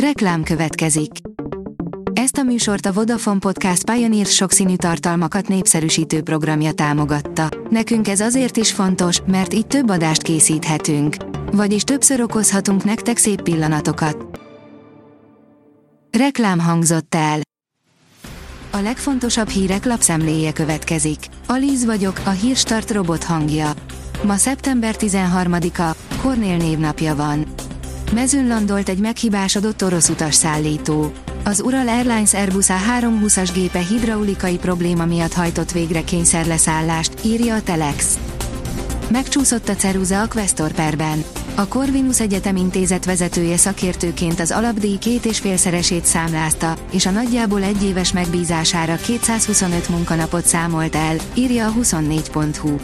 Reklám következik. Ezt a műsort a Vodafone Podcast Pioneer sokszínű tartalmakat népszerűsítő programja támogatta. Nekünk ez azért is fontos, mert így több adást készíthetünk. Vagyis többször okozhatunk nektek szép pillanatokat. Reklám hangzott el. A legfontosabb hírek lapszemléje következik. Alíz vagyok, a hírstart robot hangja. Ma szeptember 13-a, Kornél névnapja van. Mezőn landolt egy meghibásodott orosz utasszállító. Az Ural Airlines Airbus A320-as gépe hidraulikai probléma miatt hajtott végre kényszerleszállást, írja a Telex. Megcsúszott a ceruza a Questor. A Corvinus Egyetem intézet vezetője szakértőként az alapdíj két és félszeresét számlázta, és a nagyjából egy éves megbízására 225 munkanapot számolt el, írja a 24.hu.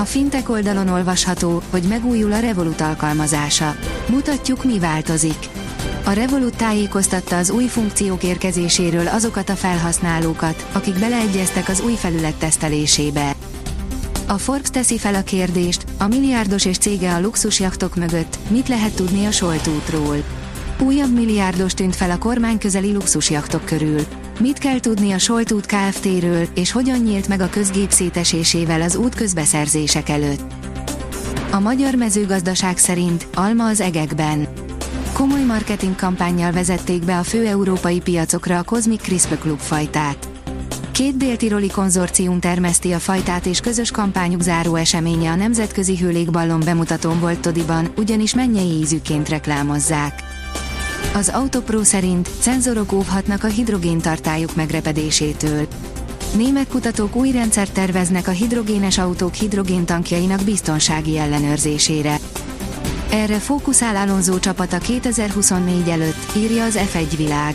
A fintek oldalon olvasható, hogy megújul a Revolut alkalmazása. Mutatjuk, mi változik. A Revolut tájékoztatta az új funkciók érkezéséről azokat a felhasználókat, akik beleegyeztek az új felület tesztelésébe. A Forbes teszi fel a kérdést, a milliárdos és cége a luxusjachtok mögött, mit lehet tudni a Solt útról. Újabb milliárdos tűnt fel a kormány közeli luxusjachtok körül. Mit kell tudni a Solt út Kft-ről, és hogyan nyílt meg a közgép szétesésével az út közbeszerzések előtt? A magyar mezőgazdaság szerint alma az egekben. Komoly marketing kampányjal vezették be a fő európai piacokra a Cosmic CRISPR Club fajtát. Két déltiroli konzorcium termeszti a fajtát és közös kampányuk záró eseménye a Nemzetközi Hőlégballon bemutatón volt Todiban, ugyanis mennyei ízűként reklámozzák. Az Autopro szerint szenzorok óvhatnak a hidrogéntartályuk megrepedésétől. Német kutatók új rendszert terveznek a hidrogénes autók hidrogéntankjainak biztonsági ellenőrzésére. Erre fókuszál Alonso csapata 2024 előtt, írja az F1 világ.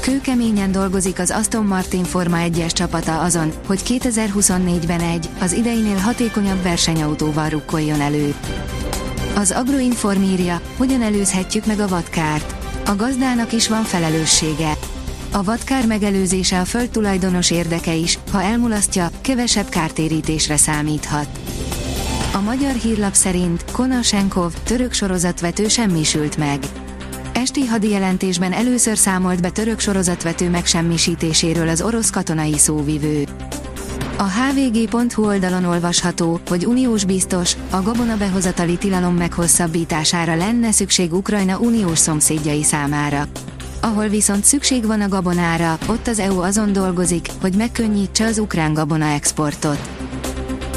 Kőkeményen dolgozik az Aston Martin Forma 1-es csapata azon, hogy 2024-ben egy, az ideinél hatékonyabb versenyautóval rukkoljon elő. Az Agroinform írja, hogyan előzhetjük meg a vadkárt. A gazdának is van felelőssége. A vadkár megelőzése a földtulajdonos érdeke is, ha elmulasztja, kevesebb kártérítésre számíthat. A magyar hírlap szerint Konashenkov, török sorozatvető semmisült meg. Esti hadijelentésben először számolt be török sorozatvető megsemmisítéséről az orosz katonai szóvivő. A hvg.hu oldalon olvasható, hogy uniós biztos, a gabona behozatali tilalom meghosszabbítására lenne szükség Ukrajna uniós szomszédjai számára. Ahol viszont szükség van a gabonára, ott az EU azon dolgozik, hogy megkönnyítse az ukrán gabona exportot.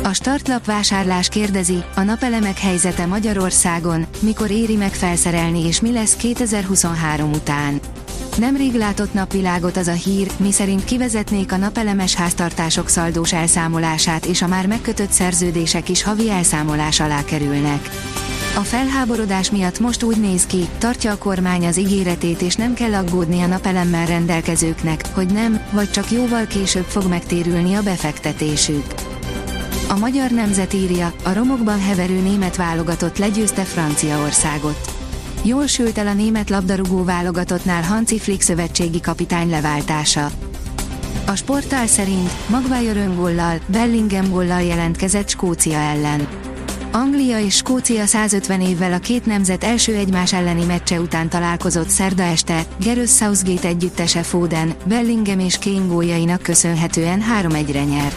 A startlap vásárlás kérdezi, a napelemek helyzete Magyarországon, mikor éri meg felszerelni és mi lesz 2023 után. Nemrég látott napvilágot az a hír, miszerint kivezetnék a napelemes háztartások szaldós elszámolását és a már megkötött szerződések is havi elszámolás alá kerülnek. A felháborodás miatt most úgy néz ki, tartja a kormány az ígéretét és nem kell aggódni a napelemmel rendelkezőknek, hogy nem, vagy csak jóval később fog megtérülni a befektetésük. A magyar nemzet írja, a romokban heverő német válogatott legyőzte Franciaországot. Jól sült el a német labdarúgó válogatottnál Hanci Flick szövetségi kapitány leváltása. A sportál szerint Maguire öngollal, Bellingham gollal jelentkezett Skócia ellen. Anglia és Skócia 150 évvel a két nemzet első egymás elleni meccse után találkozott szerda este, Gareth Southgate együttese Foden, Bellingham és Kane góljainak köszönhetően 3-1-re nyert.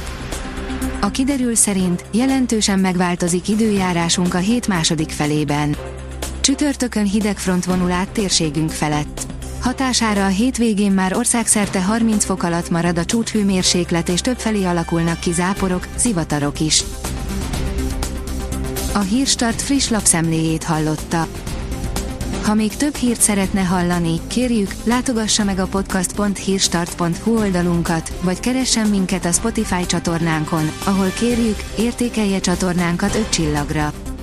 A kiderül szerint jelentősen megváltozik időjárásunk a hét második felében. Csütörtökön hideg front vonul át térségünk felett. Hatására a hétvégén már országszerte 30 fok alatt marad a csúcshőmérséklet és többfelé alakulnak ki záporok, zivatarok is. A Hírstart friss lapszemléjét hallotta. Ha még több hírt szeretne hallani, kérjük, látogassa meg a podcast.hírstart.hu oldalunkat, vagy keressen minket a Spotify csatornánkon, ahol kérjük, értékelje csatornánkat 5 csillagra.